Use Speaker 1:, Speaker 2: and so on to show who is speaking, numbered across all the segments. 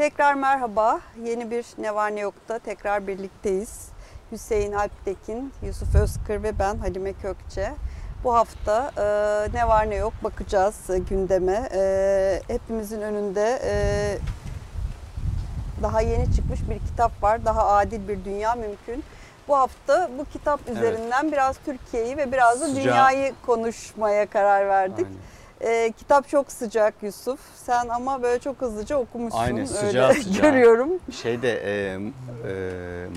Speaker 1: Tekrar merhaba. Yeni bir Ne Var Ne Yok'ta tekrar birlikteyiz. Hüseyin Alptekin, Yusuf Özkır ve ben Halime Kökçe. Bu hafta e, ne var ne yok bakacağız e, gündeme. E, hepimizin önünde e, daha yeni çıkmış bir kitap var. Daha adil bir dünya mümkün. Bu hafta bu kitap üzerinden biraz Türkiye'yi ve biraz da
Speaker 2: Sıcağı-
Speaker 1: dünyayı konuşmaya karar verdik.
Speaker 2: Aynen.
Speaker 1: Ee, kitap çok sıcak Yusuf. Sen ama böyle çok hızlıca okumuşsun.
Speaker 2: Aynen,
Speaker 1: Öyle
Speaker 2: sıcağı sıcağı.
Speaker 1: görüyorum.
Speaker 2: Şeyde e, e,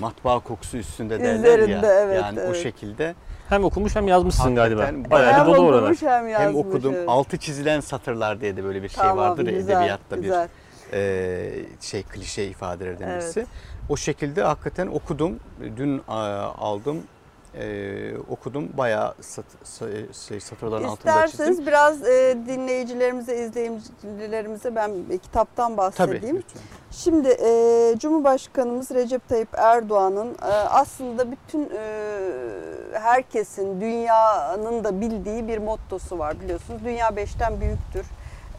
Speaker 2: matbaa kokusu üstünde derler
Speaker 1: Üzerinde,
Speaker 2: ya.
Speaker 1: evet,
Speaker 2: yani o
Speaker 1: evet.
Speaker 2: şekilde
Speaker 3: Hem okumuş hem yazmışsın
Speaker 2: Hakikaten
Speaker 3: galiba.
Speaker 2: bayağı
Speaker 1: hem
Speaker 3: bir dolu oralar.
Speaker 1: okumuş hem yazmış.
Speaker 2: hem okudum
Speaker 1: evet.
Speaker 2: altı çizilen satırlar diye de böyle bir şey
Speaker 1: Tamam,
Speaker 2: vardır
Speaker 1: güzel,
Speaker 2: edebiyatta
Speaker 1: güzel.
Speaker 2: bir e, şey klişe ifadelerden
Speaker 1: Evet.
Speaker 2: birisi. O şekilde hakikaten okudum. Dün a, aldım. E, okudum. Bayağı sat, sa- şey, satırların altında çizdim.
Speaker 1: İsterseniz biraz e, dinleyicilerimize, izleyicilerimize ben kitaptan
Speaker 2: Tabii
Speaker 1: bahsedeyim.
Speaker 2: lütfen.
Speaker 1: Şimdi e, Cumhurbaşkanımız Recep Tayyip Erdoğan'ın e, aslında bütün e, herkesin, dünyanın da bildiği bir mottosu var biliyorsunuz. Dünya beşten büyüktür.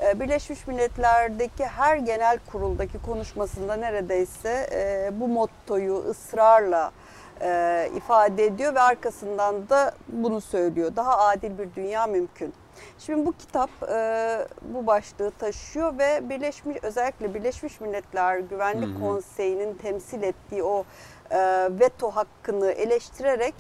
Speaker 1: E, Birleşmiş Milletler'deki her genel kuruldaki konuşmasında neredeyse e, bu mottoyu ısrarla e, ifade ediyor ve arkasından da bunu söylüyor. Daha adil bir dünya mümkün. Şimdi bu kitap e, bu başlığı taşıyor ve Birleşmiş özellikle Birleşmiş Milletler Güvenlik
Speaker 2: Hı hı.
Speaker 1: Konseyi'nin temsil ettiği o e, veto hakkını eleştirerek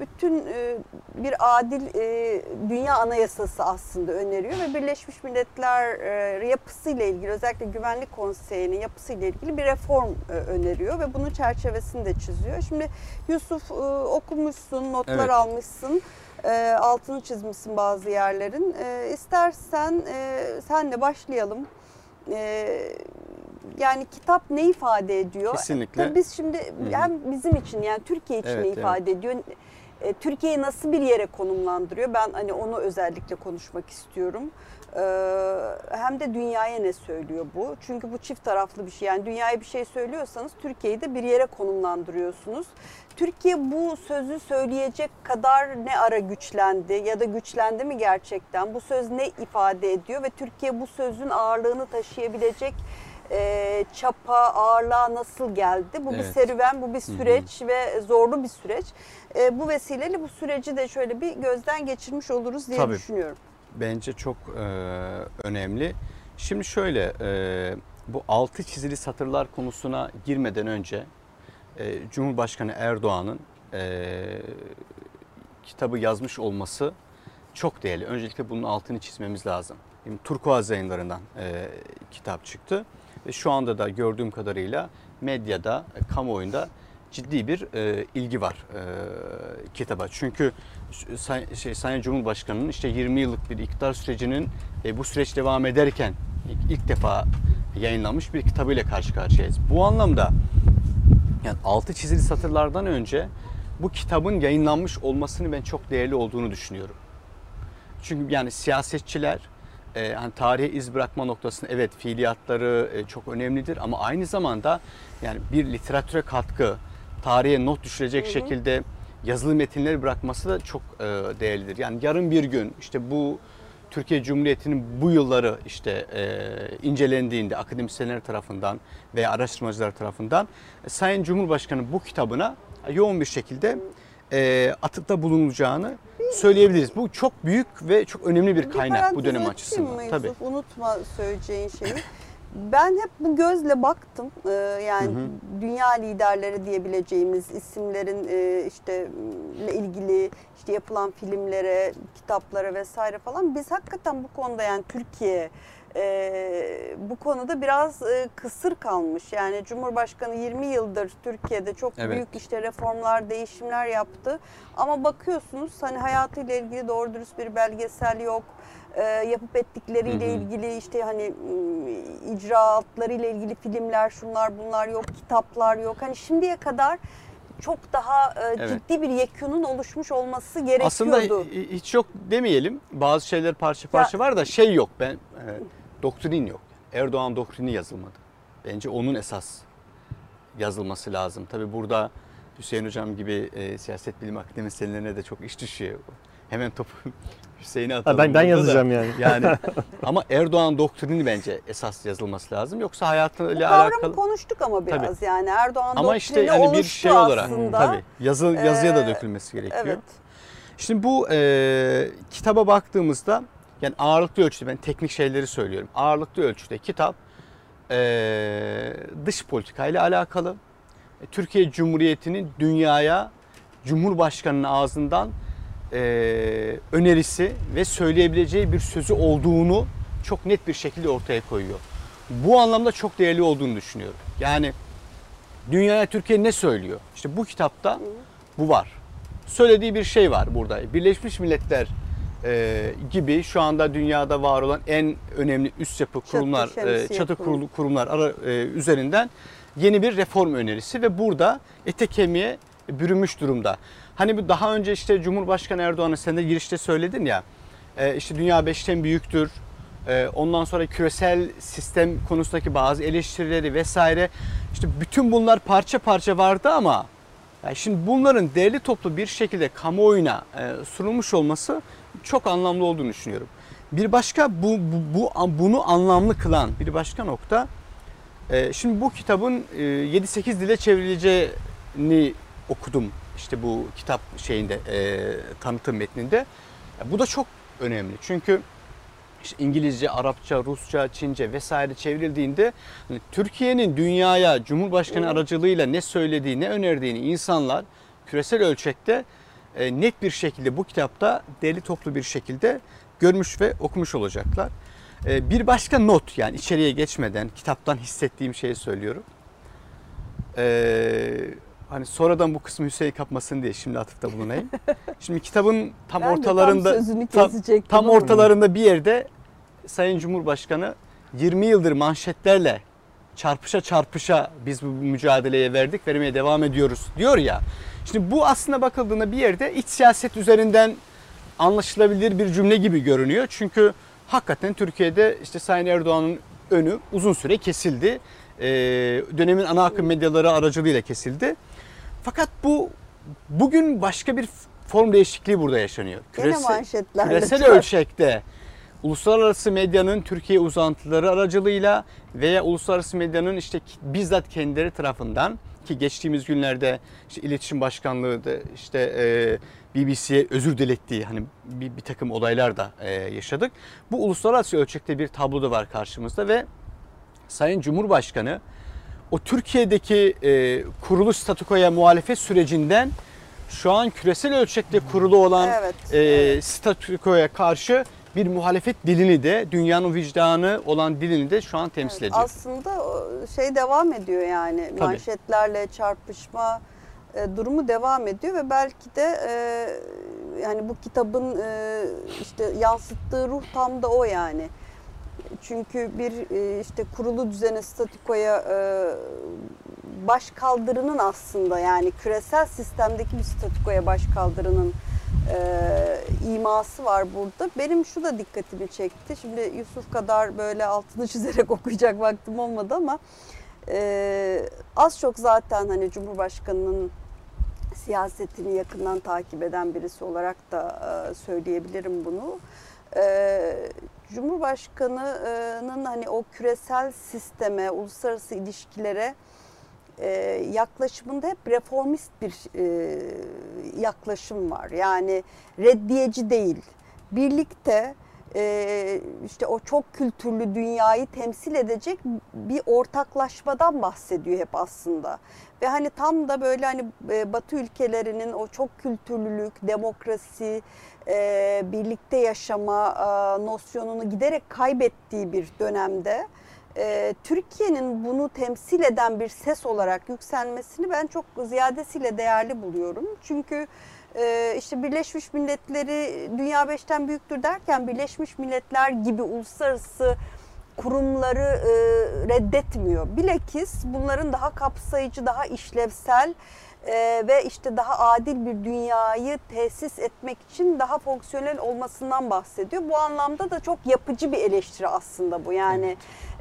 Speaker 1: bütün e, bir adil e, dünya anayasası aslında öneriyor ve Birleşmiş Milletler e, yapısıyla ilgili özellikle Güvenlik Konseyi'nin yapısıyla ilgili bir reform e, öneriyor ve bunun çerçevesini de çiziyor. Şimdi Yusuf e, okumuşsun, notlar
Speaker 2: Evet.
Speaker 1: almışsın. E, altını çizmişsin bazı yerlerin. E, istersen e, senle başlayalım. E, yani kitap ne ifade ediyor?
Speaker 2: Kesinlikle.
Speaker 1: Tabii biz şimdi
Speaker 2: hı.
Speaker 1: hem bizim için yani Türkiye için
Speaker 2: Evet,
Speaker 1: ne
Speaker 2: evet.
Speaker 1: ifade ediyor? E, Türkiye'yi nasıl bir yere konumlandırıyor? Ben hani onu özellikle konuşmak istiyorum. E, hem de dünyaya ne söylüyor bu? Çünkü bu çift taraflı bir şey. Yani dünyaya bir şey söylüyorsanız Türkiye'yi de bir yere konumlandırıyorsunuz. Türkiye bu sözü söyleyecek kadar ne ara güçlendi ya da güçlendi mi gerçekten? Bu söz ne ifade ediyor ve Türkiye bu sözün ağırlığını taşıyabilecek e, çapa, ağırlığa nasıl geldi? Bu bir
Speaker 2: Evet.
Speaker 1: serüven, bu bir süreç ve zorlu bir süreç. E, bu vesileyle bu süreci de şöyle bir gözden geçirmiş oluruz diye
Speaker 2: Tabii.
Speaker 1: düşünüyorum.
Speaker 2: bence çok e, önemli. Şimdi şöyle e, bu altı çizili satırlar konusuna girmeden önce e, Cumhurbaşkanı Erdoğan'ın e, kitabı yazmış olması çok değerli. Öncelikle bunun altını çizmemiz lazım. Şimdi Turkuaz yayınlarından e, kitap çıktı ve şu anda da gördüğüm kadarıyla medyada, e, kamuoyunda ciddi bir e, ilgi var e, kitaba. Çünkü Say, şey, Sayın Cumhurbaşkanı'nın işte 20 yıllık bir iktidar sürecinin e, bu süreç devam ederken ilk, ilk defa yayınlanmış bir kitabıyla karşı karşıyayız. Bu anlamda yani altı çizili satırlardan önce bu kitabın yayınlanmış olmasını ben çok değerli olduğunu düşünüyorum. Çünkü yani siyasetçiler e, hani tarihe iz bırakma noktasında evet fiiliyatları e, çok önemlidir ama aynı zamanda yani bir literatüre katkı, tarihe not düşürecek şekilde yazılı metinleri bırakması da çok e, değerlidir. Yani yarın bir gün işte bu Türkiye Cumhuriyeti'nin bu yılları işte e, incelendiğinde akademisyenler tarafından veya araştırmacılar tarafından e, Sayın Cumhurbaşkanı bu kitabına yoğun bir şekilde e, atıfta bulunacağını söyleyebiliriz. Bu çok büyük ve çok önemli bir kaynak bu
Speaker 1: parantez
Speaker 2: dönem açısından.
Speaker 1: mı
Speaker 2: Tabii.
Speaker 1: Unutma söyleyeceğin şeyi. Ben hep bu gözle baktım. Ee, yani dünya liderleri diyebileceğimiz isimlerin e, işte ile ilgili işte yapılan filmlere, kitaplara vesaire falan biz hakikaten bu konuda yani Türkiye e, bu konuda biraz e, kısır kalmış. Yani Cumhurbaşkanı 20 yıldır Türkiye'de çok
Speaker 2: Evet.
Speaker 1: büyük işte reformlar, değişimler yaptı. Ama bakıyorsunuz hani hayatıyla ilgili doğru dürüst bir belgesel yok. E, yapıp ettikleriyle
Speaker 2: Hı hı.
Speaker 1: ilgili işte hani icraatlarıyla ilgili filmler, şunlar bunlar yok, kitaplar yok. Hani şimdiye kadar çok daha e,
Speaker 2: Evet.
Speaker 1: ciddi bir yekünün oluşmuş olması gerekiyordu.
Speaker 2: Aslında hi- hiç yok demeyelim. Bazı şeyler parça parça var da şey yok. Ben e, doktrin yok. Erdoğan doktrini yazılmadı. Bence onun esas yazılması lazım. Tabii burada Hüseyin Hocam gibi e, siyaset bilim akademisyenlerine de çok iş düşüyor. hemen topu Hüseyin'e
Speaker 3: Ha,
Speaker 2: atalım.
Speaker 3: ben ben
Speaker 2: burada da.
Speaker 3: yazacağım yani.
Speaker 2: Yani ama Erdoğan doktrini bence esas yazılması lazım. Yoksa
Speaker 1: Bu
Speaker 2: hayatıyla
Speaker 1: kavramı
Speaker 2: alakalı.
Speaker 1: konuştuk ama biraz yani Erdoğan
Speaker 2: Ama işte
Speaker 1: doktrini
Speaker 2: yani bir
Speaker 1: oluştu
Speaker 2: şey olarak
Speaker 1: aslında.
Speaker 2: tabii yazı yazıya da
Speaker 1: Ee,
Speaker 2: dökülmesi gerekiyor.
Speaker 1: Evet.
Speaker 2: Şimdi bu e, kitaba baktığımızda yani ağırlıklı ölçüde ben teknik şeyleri söylüyorum. Ağırlıklı ölçüde kitap e, dış politikayla alakalı. E, Türkiye Cumhuriyeti'nin dünyaya Cumhurbaşkanı'nın ağzından e, önerisi ve söyleyebileceği bir sözü olduğunu çok net bir şekilde ortaya koyuyor. Bu anlamda çok değerli olduğunu düşünüyorum. Yani dünyaya Türkiye ne söylüyor? İşte bu kitapta bu var. Söylediği bir şey var burada. Birleşmiş Milletler e, gibi şu anda dünyada var olan en önemli üst yapı kurumlar, e,
Speaker 1: şemsiye
Speaker 2: çatı kurulu- kurumlar ara, e, üzerinden yeni bir reform önerisi ve burada ete kemiğe bürünmüş durumda. Hani bu daha önce işte Cumhurbaşkanı Erdoğan'ın sen de girişte söyledin ya e, işte dünya beşten büyüktür. E, ondan sonra küresel sistem konusundaki bazı eleştirileri vesaire işte bütün bunlar parça parça vardı ama yani şimdi bunların değerli toplu bir şekilde kamuoyuna e, sunulmuş olması çok anlamlı olduğunu düşünüyorum. Bir başka bu, bu, bu bunu anlamlı kılan bir başka nokta e, şimdi bu kitabın e, 7-8 dile çevrileceğini okudum işte bu kitap şeyinde e, tanıtım metninde. Bu da çok önemli çünkü işte İngilizce, Arapça, Rusça, Çince vesaire çevrildiğinde hani Türkiye'nin dünyaya Cumhurbaşkanı aracılığıyla ne söylediği, ne önerdiğini insanlar küresel ölçekte e, net bir şekilde bu kitapta deli toplu bir şekilde görmüş ve okumuş olacaklar. E, bir başka not yani içeriye geçmeden kitaptan hissettiğim şeyi söylüyorum. E, hani sonradan bu kısmı Hüseyin kapmasın diye şimdi atıfta bulunayım. Şimdi kitabın tam
Speaker 1: Ben
Speaker 2: ortalarında
Speaker 1: tam
Speaker 2: tam- tam ortalarında bir yerde Sayın Cumhurbaşkanı 20 yıldır manşetlerle çarpışa çarpışa biz bu mücadeleye verdik, vermeye devam ediyoruz diyor ya. Şimdi bu aslında bakıldığında bir yerde iç siyaset üzerinden anlaşılabilir bir cümle gibi görünüyor. Çünkü hakikaten Türkiye'de işte Sayın Erdoğan'ın önü uzun süre kesildi. Ee, dönemin ana akım medyaları aracılığıyla kesildi. Fakat bu bugün başka bir form değişikliği burada yaşanıyor. Küresel
Speaker 1: çarp-
Speaker 2: ölçekte uluslararası medyanın Türkiye uzantıları aracılığıyla veya uluslararası medyanın işte bizzat kendileri tarafından ki geçtiğimiz günlerde işte iletişim başkanlığı da işte e, BBC'ye özür dilettiği hani bir, bir takım olaylar da e, yaşadık. Bu uluslararası ölçekte bir tablo da var karşımızda ve Sayın Cumhurbaşkanı o Türkiye'deki e, kuruluş statükoya muhalefet sürecinden şu an küresel ölçekte kurulu olan
Speaker 1: Evet,
Speaker 2: e,
Speaker 1: evet.
Speaker 2: statükoya karşı bir muhalefet dilini de dünyanın vicdanı olan dilini de şu an temsil
Speaker 1: Evet,
Speaker 2: ediyor.
Speaker 1: Aslında o şey devam ediyor yani
Speaker 2: Tabii.
Speaker 1: manşetlerle çarpışma e, durumu devam ediyor ve belki de e, yani bu kitabın e, işte yansıttığı ruh tam da o yani. Çünkü bir e, işte kurulu düzene statükoya e, baş kaldırının aslında yani küresel sistemdeki bir statükoya baş kaldırının e, iması var burada. Benim şu da dikkatimi çekti. Şimdi Yusuf kadar böyle altını çizerek okuyacak vaktim olmadı ama e, az çok zaten hani Cumhurbaşkanı'nın siyasetini yakından takip eden birisi olarak da e, söyleyebilirim bunu. E, Cumhurbaşkanı'nın hani o küresel sisteme, uluslararası ilişkilere e, yaklaşımında hep reformist bir e, yaklaşım var. Yani reddiyeci değil. Birlikte e, işte o çok kültürlü dünyayı temsil edecek bir ortaklaşmadan bahsediyor hep aslında. Ve hani tam da böyle hani Batı ülkelerinin o çok kültürlülük, demokrasi, birlikte yaşama e, nosyonunu giderek kaybettiği bir dönemde e, Türkiye'nin bunu temsil eden bir ses olarak yükselmesini ben çok ziyadesiyle değerli buluyorum. Çünkü e, işte Birleşmiş Milletleri dünya beşten büyüktür derken Birleşmiş Milletler gibi uluslararası kurumları e, reddetmiyor. Bilakis bunların daha kapsayıcı, daha işlevsel e, ve işte daha adil bir dünyayı tesis etmek için daha fonksiyonel olmasından bahsediyor. Bu anlamda da çok yapıcı bir eleştiri aslında bu. Yani e,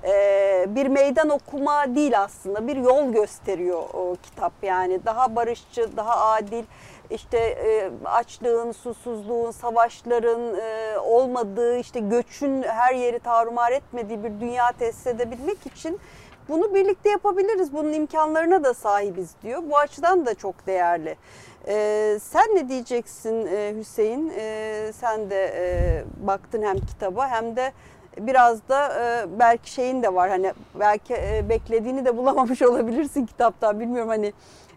Speaker 1: bir meydan okuma değil aslında bir yol gösteriyor o kitap yani daha barışçı daha adil işte e, açlığın susuzluğun savaşların e, olmadığı işte göçün her yeri tarumar etmediği bir dünya tesis edebilmek için bunu birlikte yapabiliriz bunun imkanlarına da sahibiz diyor bu açıdan da çok değerli. Sen ne diyeceksin e, Hüseyin? Sen de e, baktın hem kitaba hem de biraz da e, belki şeyin de var hani belki e, beklediğini de bulamamış olabilirsin kitaptan bilmiyorum hani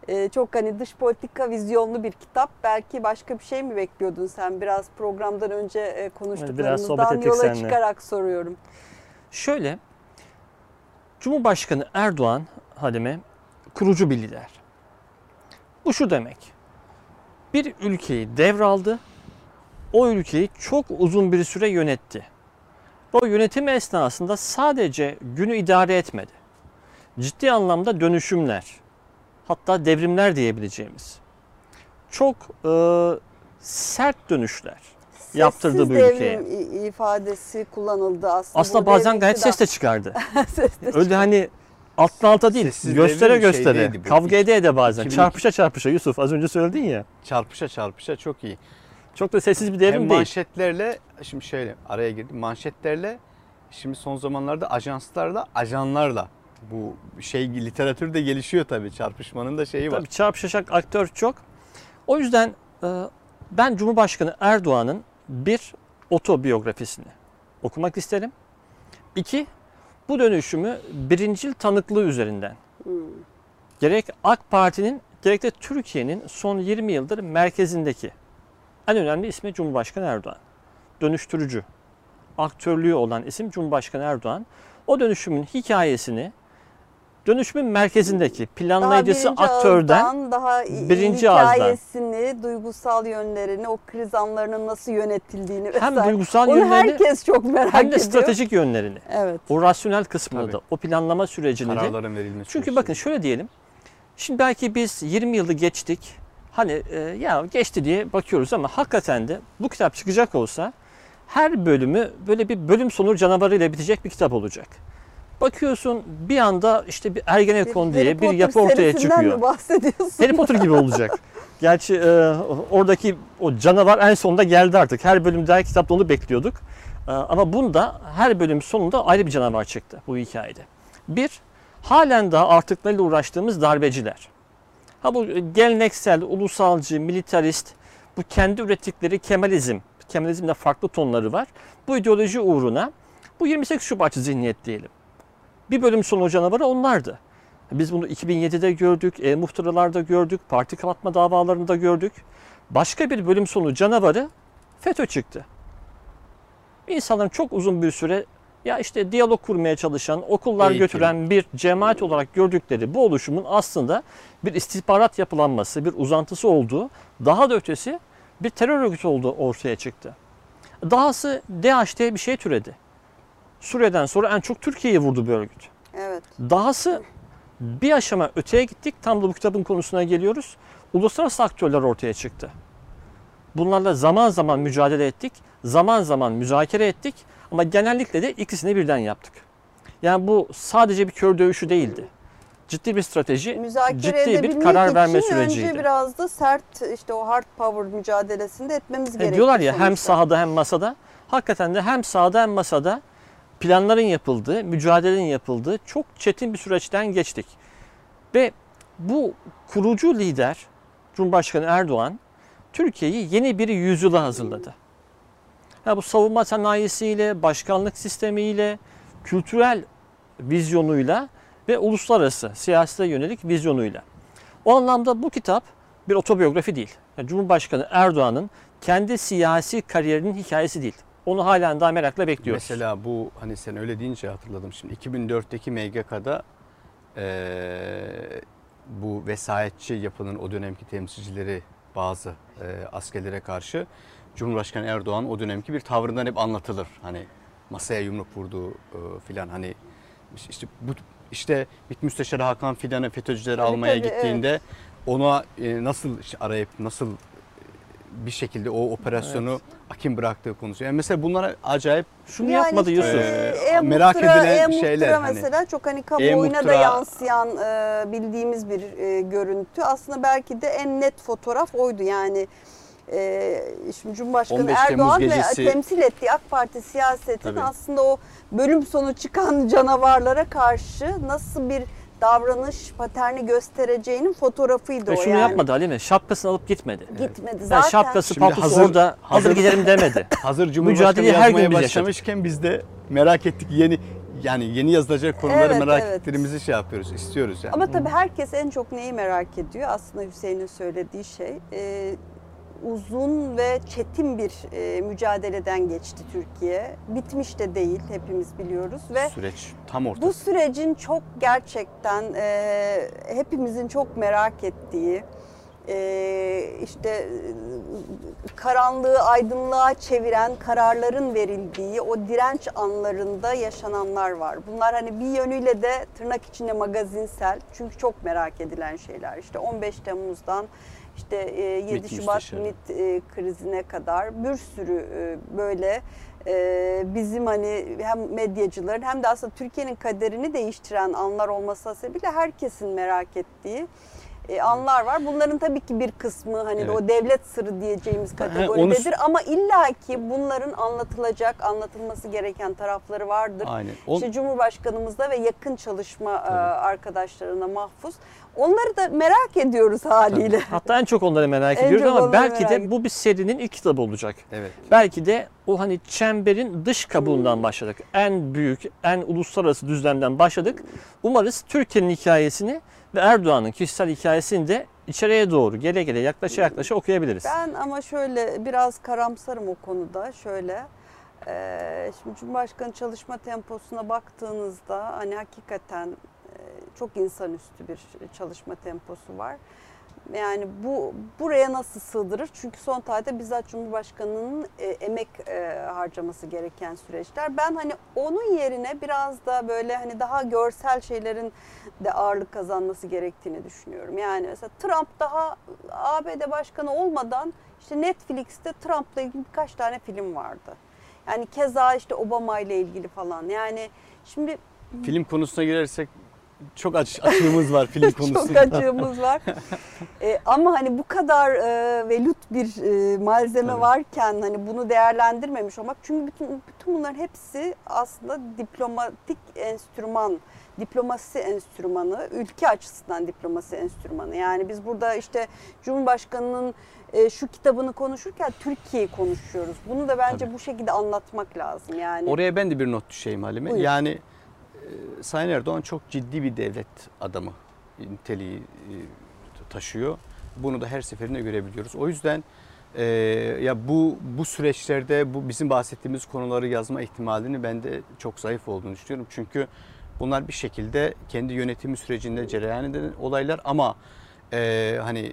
Speaker 1: e, çok hani dış politika vizyonlu bir kitap belki başka bir şey mi bekliyordun sen biraz programdan önce e, konuştuklarımızdan yola
Speaker 3: seninle.
Speaker 1: çıkarak soruyorum.
Speaker 3: Şöyle, Cumhurbaşkanı Erdoğan Hademe kurucu bir lider. Bu şu demek. Bir ülkeyi devraldı. O ülkeyi çok uzun bir süre yönetti. O yönetim esnasında sadece günü idare etmedi. Ciddi anlamda dönüşümler, hatta devrimler diyebileceğimiz çok e, sert dönüşler yaptırdı
Speaker 1: Sessiz
Speaker 3: bu ülkeye.
Speaker 1: ifadesi kullanıldı aslında.
Speaker 3: Aslında bazen gayet ses de çıkardı.
Speaker 1: de- ses de
Speaker 3: Öyle hani alttan alta değil,
Speaker 2: Sessiz
Speaker 3: göstere göstere, kavga ede ede bazen,
Speaker 2: 2002.
Speaker 3: çarpışa çarpışa Yusuf az önce söyledin ya.
Speaker 2: Çarpışa çarpışa çok iyi.
Speaker 3: Çok da sessiz bir devrim
Speaker 2: Hem
Speaker 3: değil.
Speaker 2: manşetlerle şimdi şöyle araya girdim. Manşetlerle şimdi son zamanlarda ajanslarla ajanlarla bu şey literatürde gelişiyor tabii. Çarpışmanın da şeyi var.
Speaker 3: Tabii çarpışacak aktör çok. O yüzden e, ben Cumhurbaşkanı Erdoğan'ın bir otobiyografisini okumak isterim. İki, bu dönüşümü birincil tanıklığı üzerinden
Speaker 1: Hmm.
Speaker 3: gerek AK Parti'nin gerek de Türkiye'nin son 20 yıldır merkezindeki en önemli ismi Cumhurbaşkanı Erdoğan. Dönüştürücü, aktörlüğü olan isim Cumhurbaşkanı Erdoğan. O dönüşümün hikayesini dönüşümün merkezindeki planlayıcısı
Speaker 1: birinci
Speaker 3: aktörden
Speaker 1: ağızdan, daha
Speaker 3: birinci ağızdan.
Speaker 1: hikayesini, duygusal yönlerini, o kriz anlarının nasıl yönetildiğini
Speaker 3: hem
Speaker 1: vesaire.
Speaker 3: duygusal
Speaker 1: Onu
Speaker 3: yönlerini
Speaker 1: herkes çok merak
Speaker 3: hem de
Speaker 1: ediyor.
Speaker 3: stratejik yönlerini.
Speaker 1: Evet.
Speaker 3: O rasyonel kısmını
Speaker 2: Tabii.
Speaker 3: da, o planlama sürecini de
Speaker 2: Kararların verilmesi.
Speaker 3: Çünkü
Speaker 2: süreci.
Speaker 3: bakın şöyle diyelim. Şimdi belki biz 20 yılı geçtik. Hani e, ya geçti diye bakıyoruz ama hakikaten de bu kitap çıkacak olsa her bölümü böyle bir bölüm sonu canavarıyla bitecek bir kitap olacak. Bakıyorsun bir anda işte bir Ergenekon
Speaker 1: Bir
Speaker 3: diye
Speaker 1: Harry
Speaker 3: bir
Speaker 1: Potter
Speaker 3: yapı ortaya çıkıyor.
Speaker 1: mi bahsediyorsun?
Speaker 3: Harry Potter gibi olacak. Gerçi e, oradaki o canavar en sonunda geldi artık. Her bölümde her kitapta onu bekliyorduk. E, ama bunda her bölüm sonunda ayrı bir canavar çıktı bu hikayede. Bir, halen daha artıklarıyla uğraştığımız darbeciler. Ha bu geleneksel, ulusalcı, militarist, bu kendi ürettikleri Kemalizm, Kemalizmde farklı tonları var. Bu ideoloji uğruna bu 28 Şubatçı zihniyet diyelim. Bir bölüm sonu canavarı onlardı. Biz bunu 2007'de gördük, e, muhtıralarda gördük, parti kapatma davalarında gördük. Başka bir bölüm sonu canavarı FETÖ çıktı. İnsanların çok uzun bir süre ya işte diyalog kurmaya çalışan, okullar
Speaker 2: Eğitim.
Speaker 3: götüren bir cemaat olarak gördükleri bu oluşumun aslında bir istihbarat yapılanması, bir uzantısı olduğu, daha da ötesi bir terör örgütü olduğu ortaya çıktı. Dahası diye bir şey türedi. Suriye'den sonra en çok Türkiye'yi vurdu bir örgüt.
Speaker 1: Evet.
Speaker 3: Dahası bir aşama öteye gittik. Tam da bu kitabın konusuna geliyoruz. Uluslararası aktörler ortaya çıktı. Bunlarla zaman zaman mücadele ettik. Zaman zaman müzakere ettik. Ama genellikle de ikisini birden yaptık. Yani bu sadece bir kör dövüşü değildi. Ciddi bir strateji,
Speaker 1: Müzakere
Speaker 3: ciddi bir karar verme süreciydi.
Speaker 1: önce biraz da sert işte o hard power mücadelesinde etmemiz
Speaker 3: E,
Speaker 1: gerekiyor.
Speaker 3: diyorlar ya hem
Speaker 1: sonuçta.
Speaker 3: sahada hem masada. Hakikaten de hem sahada hem masada planların yapıldığı, mücadelenin yapıldığı çok çetin bir süreçten geçtik. Ve bu kurucu lider Cumhurbaşkanı Erdoğan Türkiye'yi yeni bir yüzyıla hazırladı. Ha, bu savunma sanayisiyle, başkanlık sistemiyle, kültürel vizyonuyla ve uluslararası siyasete yönelik vizyonuyla. O anlamda bu kitap bir otobiyografi değil. Yani Cumhurbaşkanı Erdoğan'ın kendi siyasi kariyerinin hikayesi değil. Onu halen daha merakla bekliyoruz.
Speaker 2: Mesela bu hani sen öyle deyince hatırladım şimdi 2004'teki MGK'da eee, bu vesayetçi yapının o dönemki temsilcileri bazı eee, askerlere karşı Cumhurbaşkanı Erdoğan o dönemki bir tavrından hep anlatılır. Hani masaya yumruk vurduğu eee, filan hani işte bu işte MİT Müsteşarı Hakan Fidan'ı FETÖ'cüleri
Speaker 1: Tabii,
Speaker 2: almaya
Speaker 1: tabii,
Speaker 2: gittiğinde ona e, nasıl arayıp nasıl bir şekilde o operasyonu Akin bıraktığı konusu. Yani mesela bunlara acayip
Speaker 3: Şunu yapmadı
Speaker 1: işte,
Speaker 3: Yusuf.
Speaker 2: Ee,
Speaker 1: e,
Speaker 2: merak edilen
Speaker 1: e,
Speaker 2: şeyler hani.
Speaker 1: mesela çok hani kamuoyuna da
Speaker 2: E-muhtıra-
Speaker 1: yansıyan e, bildiğimiz bir e, görüntü. Aslında belki de en net fotoğraf oydu. Yani e, şimdi Cumhurbaşkanı
Speaker 2: 15 Temmuz
Speaker 1: Erdoğan ve
Speaker 2: gecesi-
Speaker 1: temsil ettiği AK Parti siyasetin
Speaker 2: Tabii.
Speaker 1: aslında o bölüm sonu çıkan canavarlara karşı nasıl bir davranış paterni göstereceğinin fotoğrafıydı
Speaker 3: Ve
Speaker 1: o
Speaker 3: şunu
Speaker 1: yani.
Speaker 3: yapmadı Halime. Şapkasını alıp gitmedi.
Speaker 1: Gitmedi
Speaker 3: Yani
Speaker 1: zaten.
Speaker 3: şapkası
Speaker 2: Şimdi hazır-
Speaker 3: orada hazır
Speaker 2: hazır-
Speaker 3: gidelim demedi.
Speaker 2: hazır Cumhurbaşkanı
Speaker 3: her gün
Speaker 2: başlamışken biz de merak ettik yeni yani yeni yazılacak konuları
Speaker 1: Evet,
Speaker 2: merak
Speaker 1: evet.
Speaker 2: ettiklerimizi şey yapıyoruz, istiyoruz yani.
Speaker 1: Ama tabii herkes en çok neyi merak ediyor? Aslında Hüseyin'in söylediği şey e, uzun ve çetin bir e, mücadeleden geçti Türkiye. Bitmiş de değil hepimiz biliyoruz ve
Speaker 2: süreç tam ortada.
Speaker 1: bu sürecin çok gerçekten e, hepimizin çok merak ettiği e, işte karanlığı aydınlığa çeviren kararların verildiği o direnç anlarında yaşananlar var. Bunlar hani bir yönüyle de tırnak içinde magazinsel çünkü çok merak edilen şeyler. İşte 15 Temmuz'dan işte e, 7
Speaker 2: MİT
Speaker 1: Şubat
Speaker 2: müsteşarı.
Speaker 1: MİT e, krizine kadar bir sürü e, böyle e, bizim hani hem medyacıların hem de aslında Türkiye'nin kaderini değiştiren anlar olması sebebiyle herkesin merak ettiği e, anlar var. Bunların tabii ki bir kısmı hani
Speaker 2: Evet.
Speaker 1: o devlet sırrı diyeceğimiz
Speaker 2: onu-
Speaker 1: kategoridedir ama illaki bunların anlatılacak, anlatılması gereken tarafları vardır.
Speaker 2: Aynen. O-
Speaker 1: İşte Cumhurbaşkanımızda ve yakın çalışma e,
Speaker 2: Tabii.
Speaker 1: arkadaşlarına mahfuz. Onları da merak ediyoruz haliyle.
Speaker 3: Hatta en çok onları merak
Speaker 1: En
Speaker 3: ediyoruz ama belki de bu bir serinin ilk kitabı olacak.
Speaker 2: evet.
Speaker 3: Belki de o hani çemberin dış
Speaker 1: Hmm.
Speaker 3: kabuğundan başladık. En büyük, en uluslararası düzlemden başladık. Umarız Türkiye'nin hikayesini ve Erdoğan'ın kişisel hikayesini de içeriye doğru gele gele yaklaşa yaklaşa okuyabiliriz.
Speaker 1: Ben ama şöyle biraz karamsarım o konuda. Şöyle e, şimdi Cumhurbaşkanı çalışma temposuna baktığınızda hani hakikaten e, çok insanüstü bir çalışma temposu var. Yani bu buraya nasıl sığdırır? Çünkü son tarihte bizzat Cumhurbaşkanı'nın e, emek e, harcaması gereken süreçler. Ben hani onun yerine biraz da böyle hani daha görsel şeylerin de ağırlık kazanması gerektiğini düşünüyorum. Yani mesela Trump daha ABD başkanı olmadan işte Netflix'te Trump'la ilgili birkaç tane film vardı. Yani keza işte Obama ile ilgili falan. Yani şimdi
Speaker 2: Film konusuna girersek çok aç, açığımız var film konusunda.
Speaker 1: çok açığımız var. E, ama hani bu kadar e, velut bir e, malzeme
Speaker 2: Tabii.
Speaker 1: varken hani bunu değerlendirmemiş olmak çünkü bütün bütün bunların hepsi aslında diplomatik enstrüman, diplomasi enstrümanı, ülke açısından diplomasi enstrümanı. Yani biz burada işte Cumhurbaşkanının e, şu kitabını konuşurken Türkiye'yi konuşuyoruz. Bunu da bence
Speaker 2: Tabii.
Speaker 1: bu şekilde anlatmak lazım. Yani
Speaker 2: Oraya ben de bir not düşeyim Halime.
Speaker 1: Buyur.
Speaker 2: Yani Sayın Erdoğan çok ciddi bir devlet adamı niteliği e, taşıyor. Bunu da her seferinde görebiliyoruz. O yüzden e, ya bu bu süreçlerde bu bizim bahsettiğimiz konuları yazma ihtimalini ben de çok zayıf olduğunu düşünüyorum. Çünkü bunlar bir şekilde kendi yönetimi sürecinde cereyan eden olaylar ama e, hani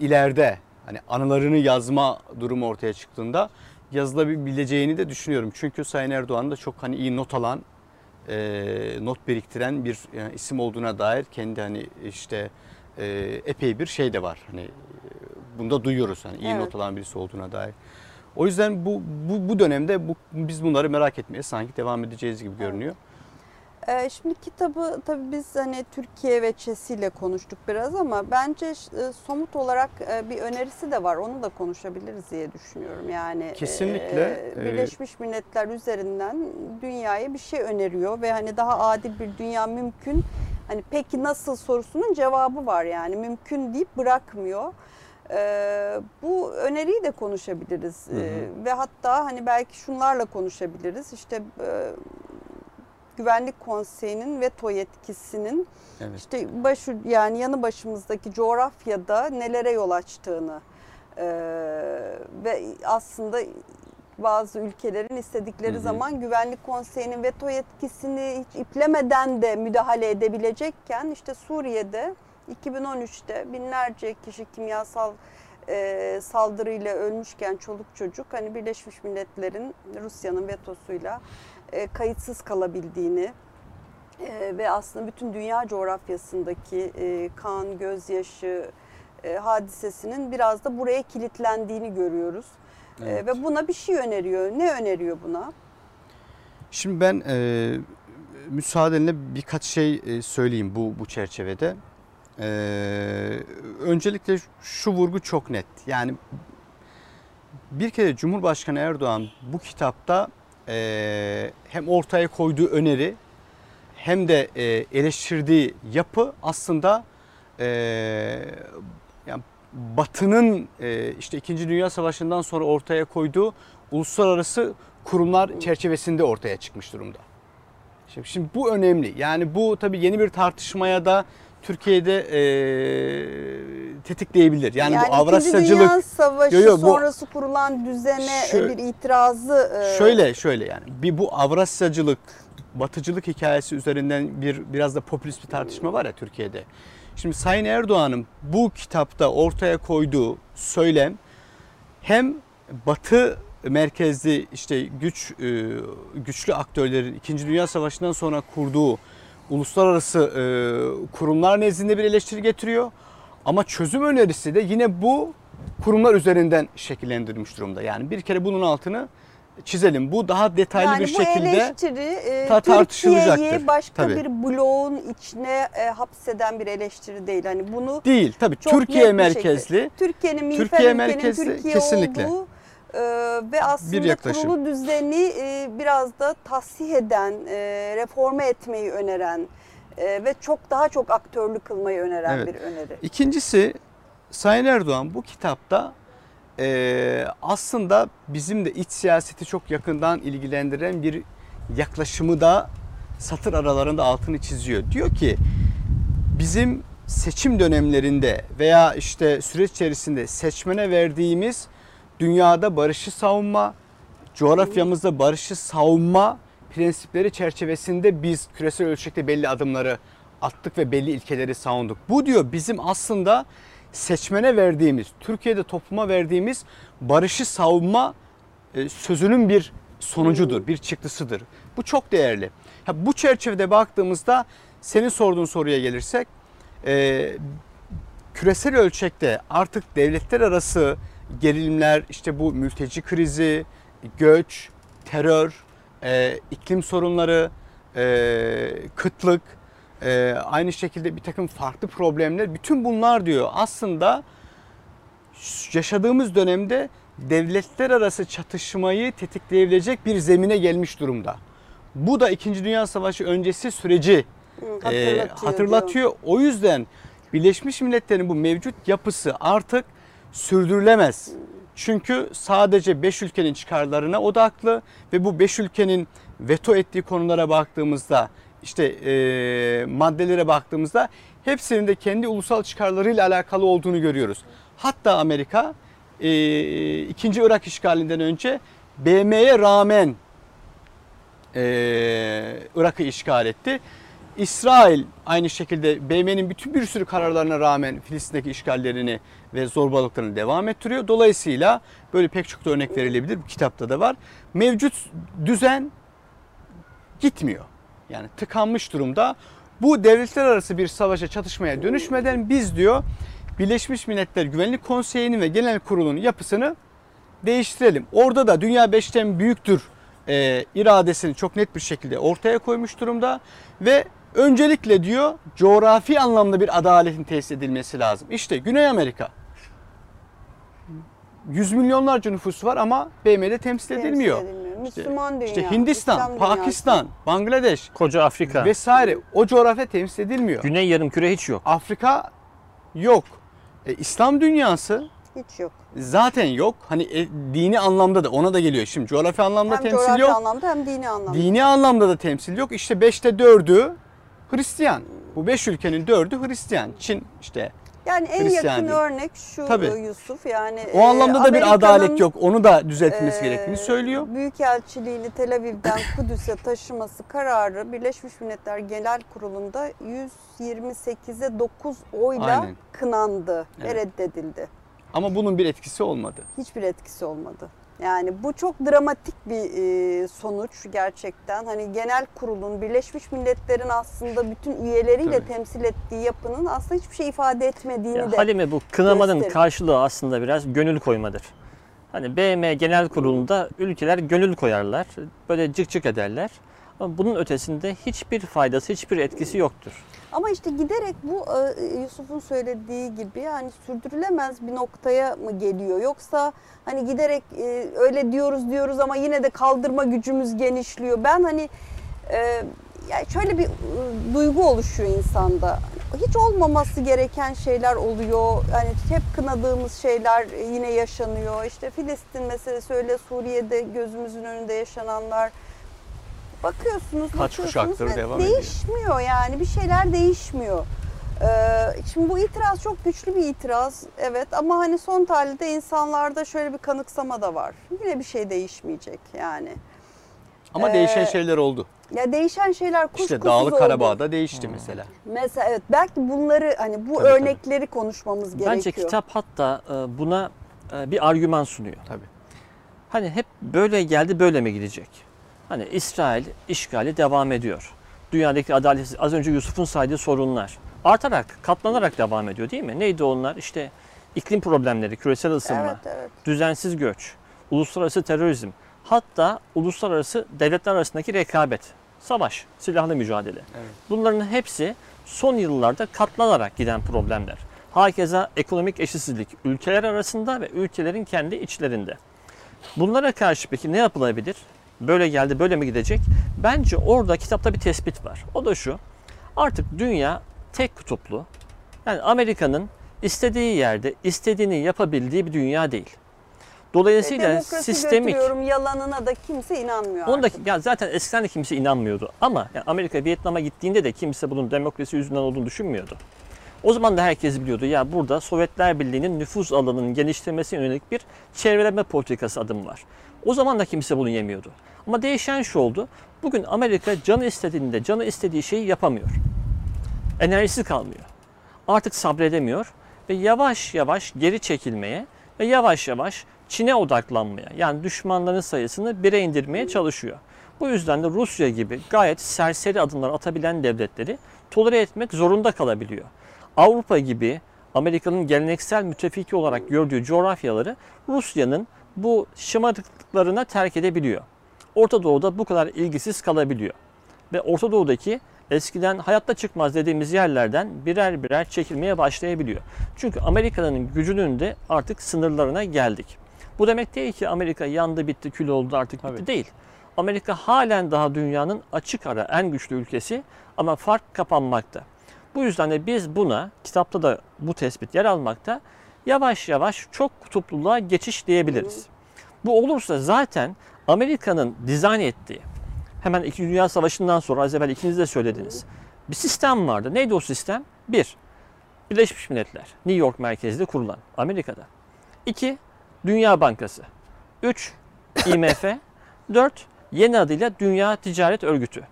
Speaker 2: ileride hani anılarını yazma durumu ortaya çıktığında yazılabileceğini de düşünüyorum. Çünkü Sayın Erdoğan da çok hani iyi not alan, e, not biriktiren bir yani isim olduğuna dair kendi hani işte e, epey bir şey de var. Hani e, bunda duyuyoruz hani iyi
Speaker 1: Evet.
Speaker 2: not alan birisi olduğuna dair. O yüzden bu bu, bu dönemde bu, biz bunları merak etmeye sanki devam edeceğiz gibi görünüyor.
Speaker 1: Ee, şimdi kitabı tabii biz hani Türkiye veçesiyle konuştuk biraz ama bence e, somut olarak e, bir önerisi de var. Onu da konuşabiliriz diye düşünüyorum. Yani
Speaker 2: Kesinlikle, e,
Speaker 1: Birleşmiş Milletler üzerinden dünyaya bir şey öneriyor ve hani daha adil bir dünya mümkün. Hani peki nasıl sorusunun cevabı var yani mümkün deyip bırakmıyor. Ee, bu öneriyi de konuşabiliriz
Speaker 2: Hı hı.
Speaker 1: Ee, ve hatta hani belki şunlarla konuşabiliriz. İşte e, Güvenlik Konseyi'nin veto yetkisinin
Speaker 2: Evet.
Speaker 1: işte başı yani yanı başımızdaki coğrafyada nelere yol açtığını e, ve aslında bazı ülkelerin istedikleri
Speaker 2: Hı hı.
Speaker 1: zaman Güvenlik Konseyi'nin veto yetkisini hiç iplemeden de müdahale edebilecekken işte Suriye'de 2013'te binlerce kişi kimyasal e, saldırıyla ölmüşken çoluk çocuk hani Birleşmiş Milletler'in Rusya'nın vetosuyla e, kayıtsız kalabildiğini e, ve aslında bütün dünya coğrafyasındaki e, kan, gözyaşı, e, hadisesinin biraz da buraya kilitlendiğini görüyoruz. E,
Speaker 2: Evet.
Speaker 1: ve buna bir şey öneriyor. Ne öneriyor buna?
Speaker 2: Şimdi ben e, müsaadenle birkaç şey e, söyleyeyim bu bu çerçevede. E, öncelikle şu vurgu çok net. Yani bir kere Cumhurbaşkanı Erdoğan bu kitapta e, hem ortaya koyduğu öneri hem de e, eleştirdiği yapı aslında e, yani Batı'nın e, işte 2. Dünya Savaşı'ndan sonra ortaya koyduğu uluslararası kurumlar çerçevesinde ortaya çıkmış durumda. Şimdi, şimdi bu önemli. Yani bu tabii yeni bir tartışmaya da Türkiye'de e, tetikleyebilir. Yani, bu
Speaker 1: İkinci
Speaker 2: Avrasyacılık
Speaker 1: Dünya Savaşı
Speaker 2: Yo, yo, bu-
Speaker 1: sonrası kurulan düzene
Speaker 2: Şö-
Speaker 1: bir itirazı e,
Speaker 2: Şöyle şöyle yani bir bu Avrasyacılık, Batıcılık hikayesi üzerinden bir biraz da popülist bir tartışma var ya Türkiye'de. Şimdi Sayın Erdoğan'ın bu kitapta ortaya koyduğu söylem hem Batı merkezli işte güç güçlü aktörlerin 2. Dünya Savaşı'ndan sonra kurduğu uluslararası e, kurumlar nezdinde bir eleştiri getiriyor. Ama çözüm önerisi de yine bu kurumlar üzerinden şekillendirilmiş durumda. Yani bir kere bunun altını çizelim. Bu daha detaylı
Speaker 1: yani
Speaker 2: bir şekilde
Speaker 1: eleştiri e,
Speaker 2: ta- tartışılacaktır.
Speaker 1: Türkiye'yi başka
Speaker 2: Tabii.
Speaker 1: bir bloğun içine e, hapseden bir eleştiri değil. Hani bunu
Speaker 2: değil. Tabii Türkiye merkezli.
Speaker 1: Türkiye'nin
Speaker 2: Türkiye merkezli,
Speaker 1: Türkiye
Speaker 2: kesinlikle.
Speaker 1: olduğu e, ve aslında
Speaker 2: yaklaşım.
Speaker 1: kurulu düzeni e, biraz da tasih eden, e, reforme etmeyi öneren e, ve çok daha çok aktörlü kılmayı öneren
Speaker 2: Evet.
Speaker 1: bir öneri.
Speaker 2: İkincisi Sayın Erdoğan bu kitapta eee, aslında bizim de iç siyaseti çok yakından ilgilendiren bir yaklaşımı da satır aralarında altını çiziyor. Diyor ki bizim seçim dönemlerinde veya işte süreç içerisinde seçmene verdiğimiz dünyada barışı savunma, coğrafyamızda barışı savunma prensipleri çerçevesinde biz küresel ölçekte belli adımları attık ve belli ilkeleri savunduk. Bu diyor bizim aslında seçmene verdiğimiz, Türkiye'de topluma verdiğimiz barışı savunma e, sözünün bir sonucudur, bir çıktısıdır. Bu çok değerli. Ha, bu çerçevede baktığımızda senin sorduğun soruya gelirsek e, küresel ölçekte artık devletler arası gerilimler, işte bu mülteci krizi, göç, terör, e, iklim sorunları, e, kıtlık, e, aynı şekilde bir takım farklı problemler, bütün bunlar diyor aslında yaşadığımız dönemde devletler arası çatışmayı tetikleyebilecek bir zemine gelmiş durumda. Bu da 2. Dünya Savaşı öncesi süreci
Speaker 1: Hı,
Speaker 2: e,
Speaker 1: hatırlatıyor. diyor.
Speaker 2: hatırlatıyor. O yüzden Birleşmiş Milletler'in bu mevcut yapısı artık sürdürülemez. Çünkü sadece 5 ülkenin çıkarlarına odaklı ve bu 5 ülkenin veto ettiği konulara baktığımızda işte e, maddelere baktığımızda hepsinin de kendi ulusal çıkarlarıyla alakalı olduğunu görüyoruz. Hatta Amerika e, Irak işgalinden önce BM'ye rağmen e, Irak'ı işgal etti. İsrail aynı şekilde BM'nin bütün bir sürü kararlarına rağmen Filistin'deki işgallerini ve zorbalıklarını devam ettiriyor. Dolayısıyla böyle pek çok da örnek verilebilir. Bu kitapta da var. Mevcut düzen gitmiyor. Yani tıkanmış durumda. Bu devletler arası bir savaşa çatışmaya dönüşmeden biz diyor Birleşmiş Milletler Güvenlik Konseyi'nin ve Genel Kurulu'nun yapısını değiştirelim. Orada da dünya beşten büyüktür e, iradesini çok net bir şekilde ortaya koymuş durumda ve öncelikle diyor coğrafi anlamda bir adaletin tesis edilmesi lazım. İşte Güney Amerika. Yüz milyonlarca nüfusu var ama BM'de temsil
Speaker 1: Temsil
Speaker 2: edilmiyor.
Speaker 1: edilmiyor.
Speaker 2: İşte-
Speaker 1: Müslüman dünya.
Speaker 2: İşte Hindistan,
Speaker 1: İslam dünyası.
Speaker 2: Pakistan, Bangladeş
Speaker 3: Koca Afrika.
Speaker 2: vesaire o coğrafya temsil edilmiyor.
Speaker 3: Güney yarımküre hiç yok.
Speaker 2: Afrika yok. E, İslam dünyası
Speaker 1: Hiç yok.
Speaker 2: zaten yok. Hani e, dini anlamda da ona da geliyor. Şimdi coğrafi anlamda
Speaker 1: Hem
Speaker 2: temsil
Speaker 1: coğrafi
Speaker 2: yok.
Speaker 1: anlamda hem dini anlamda.
Speaker 2: Dini anlamda da temsil yok. İşte 5'te 4'ü Hristiyan. Bu 5 ülkenin 4'ü Hristiyan. Çin işte.
Speaker 1: Yani en
Speaker 2: Hristiyan
Speaker 1: yakın
Speaker 2: değil.
Speaker 1: örnek şu
Speaker 2: Tabii.
Speaker 1: e, Yusuf yani.
Speaker 2: O anlamda da bir adalet yok. Onu da düzeltmesi
Speaker 1: e,
Speaker 2: gerektiğini söylüyor.
Speaker 1: Büyükelçiliğini Tel Aviv'den Kudüs'e taşıması kararı Birleşmiş Milletler Genel Kurulu'nda 128'e 9 oyla
Speaker 2: Aynen.
Speaker 1: kınandı ve
Speaker 2: Evet.
Speaker 1: reddedildi.
Speaker 2: Ama bunun bir etkisi olmadı.
Speaker 1: Hiçbir etkisi olmadı. Yani bu çok dramatik bir e, sonuç gerçekten. Hani genel kurulun Birleşmiş Milletler'in aslında bütün üyeleriyle
Speaker 2: Tabii.
Speaker 1: temsil ettiği yapının aslında hiçbir şey ifade etmediğini
Speaker 3: Ya
Speaker 1: de.
Speaker 3: Halime bu kınamanın
Speaker 1: gösterir.
Speaker 3: karşılığı aslında biraz gönül koymadır. Hani BM Genel Kurulu'nda ülkeler gönül koyarlar, böyle cık cık ederler. Ama bunun ötesinde hiçbir faydası, hiçbir etkisi yoktur.
Speaker 1: Ama işte giderek bu e, Yusuf'un söylediği gibi hani sürdürülemez bir noktaya mı geliyor? Yoksa hani giderek e, öyle diyoruz diyoruz ama yine de kaldırma gücümüz genişliyor. Ben hani e, yani şöyle bir e, duygu oluşuyor insanda. Hiç olmaması gereken şeyler oluyor. Yani hep kınadığımız şeyler e, yine yaşanıyor. İşte Filistin meselesi öyle Suriye'de gözümüzün önünde yaşananlar. Bakıyorsunuz,
Speaker 2: Kaç
Speaker 1: bakıyorsunuz
Speaker 2: kuşaktır
Speaker 1: ve
Speaker 2: devam ediyor.
Speaker 1: değişmiyor yani bir şeyler değişmiyor. Ee, şimdi bu itiraz çok güçlü bir itiraz evet ama hani son tahlilde insanlarda şöyle bir kanıksama da var. Yine bir şey değişmeyecek yani.
Speaker 2: Ama
Speaker 1: Ee,
Speaker 2: değişen şeyler oldu.
Speaker 1: Ya değişen şeyler kuşkusuz
Speaker 2: İşte Dağlık
Speaker 1: oldu.
Speaker 2: Karabağ'da değişti mesela.
Speaker 1: Mesela evet belki bunları hani bu
Speaker 2: Tabii,
Speaker 1: örnekleri konuşmamız gerekiyor.
Speaker 3: Bence kitap hatta e, buna e, bir argüman sunuyor.
Speaker 2: Tabii.
Speaker 3: Hani hep böyle geldi böyle mi gidecek? Hani İsrail işgali devam ediyor. Dünyadaki adaletsiz az önce Yusuf'un saydığı sorunlar artarak, katlanarak devam ediyor değil mi? Neydi onlar? İşte iklim problemleri, küresel ısınma,
Speaker 1: Evet evet.
Speaker 3: düzensiz göç, uluslararası terörizm, hatta uluslararası devletler arasındaki rekabet, savaş, silahlı mücadele.
Speaker 2: Evet.
Speaker 3: Bunların hepsi son yıllarda katlanarak giden problemler. Hakeza ekonomik eşitsizlik ülkeler arasında ve ülkelerin kendi içlerinde. Bunlara karşı peki ne yapılabilir? Böyle geldi böyle mi gidecek? Bence orada kitapta bir tespit var. O da şu. Artık dünya tek kutuplu. Yani Amerika'nın istediği yerde istediğini yapabildiği bir dünya değil. Dolayısıyla
Speaker 1: Demokrasi
Speaker 3: sistemik
Speaker 1: yalanına da kimse inanmıyor
Speaker 3: Onda ya zaten eskiden de kimse inanmıyordu ama yani Amerika Vietnam'a gittiğinde de kimse bunun demokrasi yüzünden olduğunu düşünmüyordu. O zaman da herkes biliyordu ya burada Sovyetler Birliği'nin nüfuz alanının genişlemesine yönelik bir çevreleme politikası adım var. O zaman da kimse bunu yemiyordu. Ama değişen şu oldu. Bugün Amerika canı istediğinde canı istediği şeyi yapamıyor. Enerjisi kalmıyor. Artık sabredemiyor ve yavaş yavaş geri çekilmeye ve yavaş yavaş Çin'e odaklanmaya yani düşmanların sayısını bire indirmeye çalışıyor. Bu yüzden de Rusya gibi gayet serseri adımlar atabilen devletleri tolere etmek zorunda kalabiliyor. Avrupa gibi Amerika'nın geleneksel müttefiki olarak gördüğü coğrafyaları Rusya'nın bu şımarıklıklarına terk edebiliyor. Orta Doğu'da bu kadar ilgisiz kalabiliyor. Ve Orta Doğu'daki eskiden hayatta çıkmaz dediğimiz yerlerden birer birer çekilmeye başlayabiliyor. Çünkü Amerika'nın gücünün de artık sınırlarına geldik. Bu demek değil ki Amerika yandı bitti kül oldu artık bitti
Speaker 2: Tabii.
Speaker 3: değil. Amerika halen daha dünyanın açık ara en güçlü ülkesi ama fark kapanmakta. Bu yüzden de biz buna kitapta da bu tespit yer almakta yavaş yavaş çok kutupluluğa geçiş diyebiliriz. Bu olursa zaten Amerika'nın dizayn ettiği hemen İkinci Dünya Savaşı'ndan sonra az evvel ikiniz de söylediniz. Bir sistem vardı. Neydi o sistem? Bir, Birleşmiş Milletler. New York merkezli kurulan Amerika'da. İki, Dünya Bankası. Üç, IMF. Dört, yeni adıyla Dünya Ticaret Örgütü.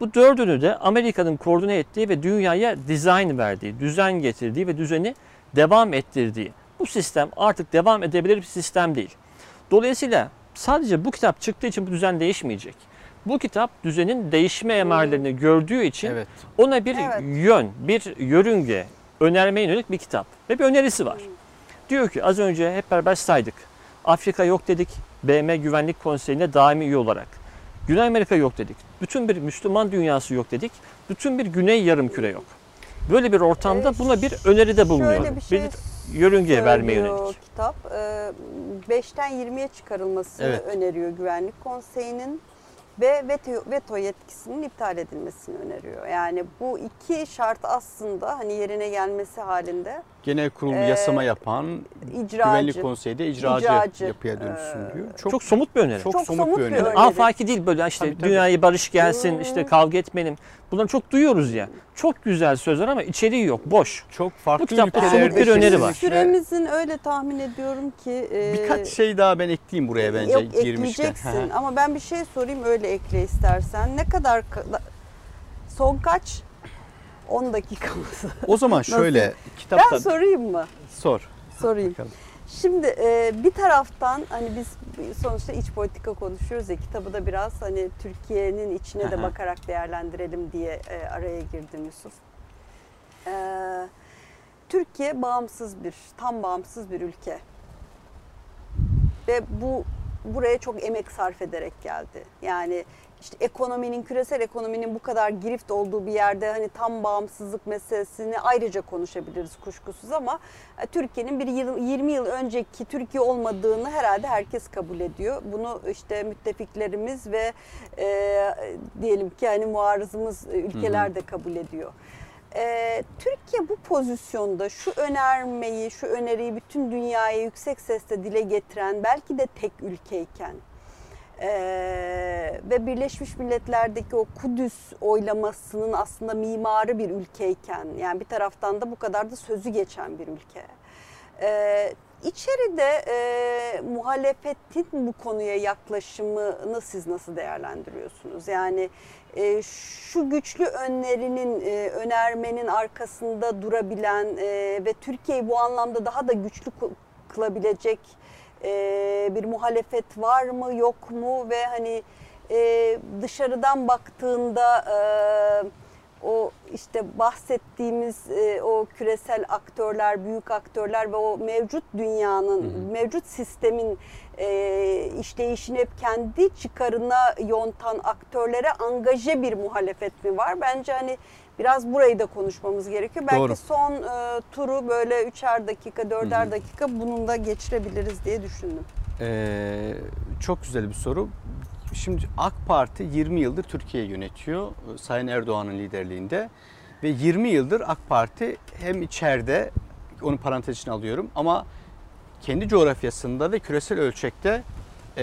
Speaker 3: Bu dördünü de Amerika'nın koordine ettiği ve dünyaya dizayn verdiği, düzen getirdiği ve düzeni devam ettirdiği. Bu sistem artık devam edebilir bir sistem değil. Dolayısıyla sadece bu kitap çıktığı için bu düzen değişmeyecek. Bu kitap düzenin değişme emarelerini gördüğü için
Speaker 2: Evet.
Speaker 3: ona bir
Speaker 1: Evet.
Speaker 3: yön, bir yörünge önermeye yönelik bir kitap ve bir önerisi var. Diyor ki az önce hep beraber saydık. Afrika yok dedik BM Güvenlik Konseyi'ne daimi üye olarak. Güney Amerika yok dedik. Bütün bir Müslüman dünyası yok dedik. Bütün bir Güney Yarımküre yok. Böyle bir ortamda buna bir öneride bulunuyor.
Speaker 1: Şöyle bir şey
Speaker 3: yörünge vermeye yönelik.
Speaker 1: kitap. Ee, 5'ten 20'ye çıkarılmasını
Speaker 2: Evet.
Speaker 1: öneriyor Güvenlik Konseyi'nin ve veto, veto yetkisinin iptal edilmesini öneriyor. Yani bu iki şart aslında hani yerine gelmesi halinde
Speaker 2: Genel kurul
Speaker 1: Ee,
Speaker 2: yasama yapan
Speaker 1: icracı.
Speaker 2: Güvenlik Konseyi de icracı,
Speaker 1: İcracı,
Speaker 2: yapıya dönüşsün
Speaker 1: ee,
Speaker 2: diyor.
Speaker 3: Çok,
Speaker 2: Çok
Speaker 3: somut bir öneri.
Speaker 2: çok,
Speaker 1: Çok
Speaker 2: somut,
Speaker 1: somut
Speaker 2: bir öneri.
Speaker 1: öneri.
Speaker 3: Afaki değil böyle işte
Speaker 2: Tabii, tabii.
Speaker 3: dünyayı barış gelsin,
Speaker 1: Hmm.
Speaker 3: işte kavga etmeyelim. Bunları çok duyuyoruz ya. Çok güzel sözler ama içeriği yok, boş.
Speaker 2: Çok farklı
Speaker 3: Bu kitapta somut bir öneri var.
Speaker 1: Süremizin öyle tahmin ediyorum ki e,
Speaker 2: Birkaç şey daha ben ekleyeyim buraya bence
Speaker 1: yok
Speaker 2: girmişken.
Speaker 1: ekleyeceksin ama ben bir şey sorayım öyle ekle istersen. Ne kadar ka- son kaç? 10 dakikamız.
Speaker 2: o zaman şöyle
Speaker 1: Ben
Speaker 2: kitapta
Speaker 1: sorayım mı?
Speaker 2: sor.
Speaker 1: Sorayım.
Speaker 2: Bakalım.
Speaker 1: Şimdi e, bir taraftan hani biz sonuçta iç politika konuşuyoruz ya kitabı da biraz hani Türkiye'nin içine de bakarak değerlendirelim diye e, araya girdim Yusuf. E, Türkiye bağımsız bir, tam bağımsız bir ülke. Ve bu buraya çok emek sarf ederek geldi. Yani işte ekonominin, küresel ekonominin bu kadar girift olduğu bir yerde hani tam bağımsızlık meselesini ayrıca konuşabiliriz kuşkusuz ama e, Türkiye'nin bir yıl, 20 yıl önceki Türkiye olmadığını herhalde herkes kabul ediyor. Bunu işte müttefiklerimiz ve e, diyelim ki hani muarızımız e, ülkeler de kabul ediyor. Ee, Türkiye bu pozisyonda şu önermeyi, şu öneriyi bütün dünyaya yüksek sesle dile getiren belki de tek ülkeyken ee, ve Birleşmiş Milletler'deki o Kudüs oylamasının aslında mimarı bir ülkeyken yani bir taraftan da bu kadar da sözü geçen bir ülke. Ee, içeride e, muhalefetin bu konuya yaklaşımını siz nasıl değerlendiriyorsunuz? Yani e, şu güçlü önerinin, e, önermenin arkasında durabilen e, ve Türkiye'yi bu anlamda daha da güçlü kı- kılabilecek e, bir muhalefet var mı yok mu ve hani e, dışarıdan baktığında e, o işte bahsettiğimiz e, o küresel aktörler, büyük aktörler ve o mevcut dünyanın, mevcut sistemin e, işleyişini hep kendi çıkarına yontan aktörlere angaje bir muhalefet mi var? Bence hani biraz burayı da konuşmamız gerekiyor. Belki
Speaker 2: Doğru.
Speaker 1: son e, turu böyle üçer dakika, dörder dakika bununla geçirebiliriz diye düşündüm.
Speaker 2: Ee, çok güzel bir soru. Şimdi AK Parti 20 yıldır Türkiye'yi yönetiyor e, Sayın Erdoğan'ın liderliğinde ve 20 yıldır AK Parti hem içeride onu parantez içine alıyorum ama kendi coğrafyasında ve küresel ölçekte e,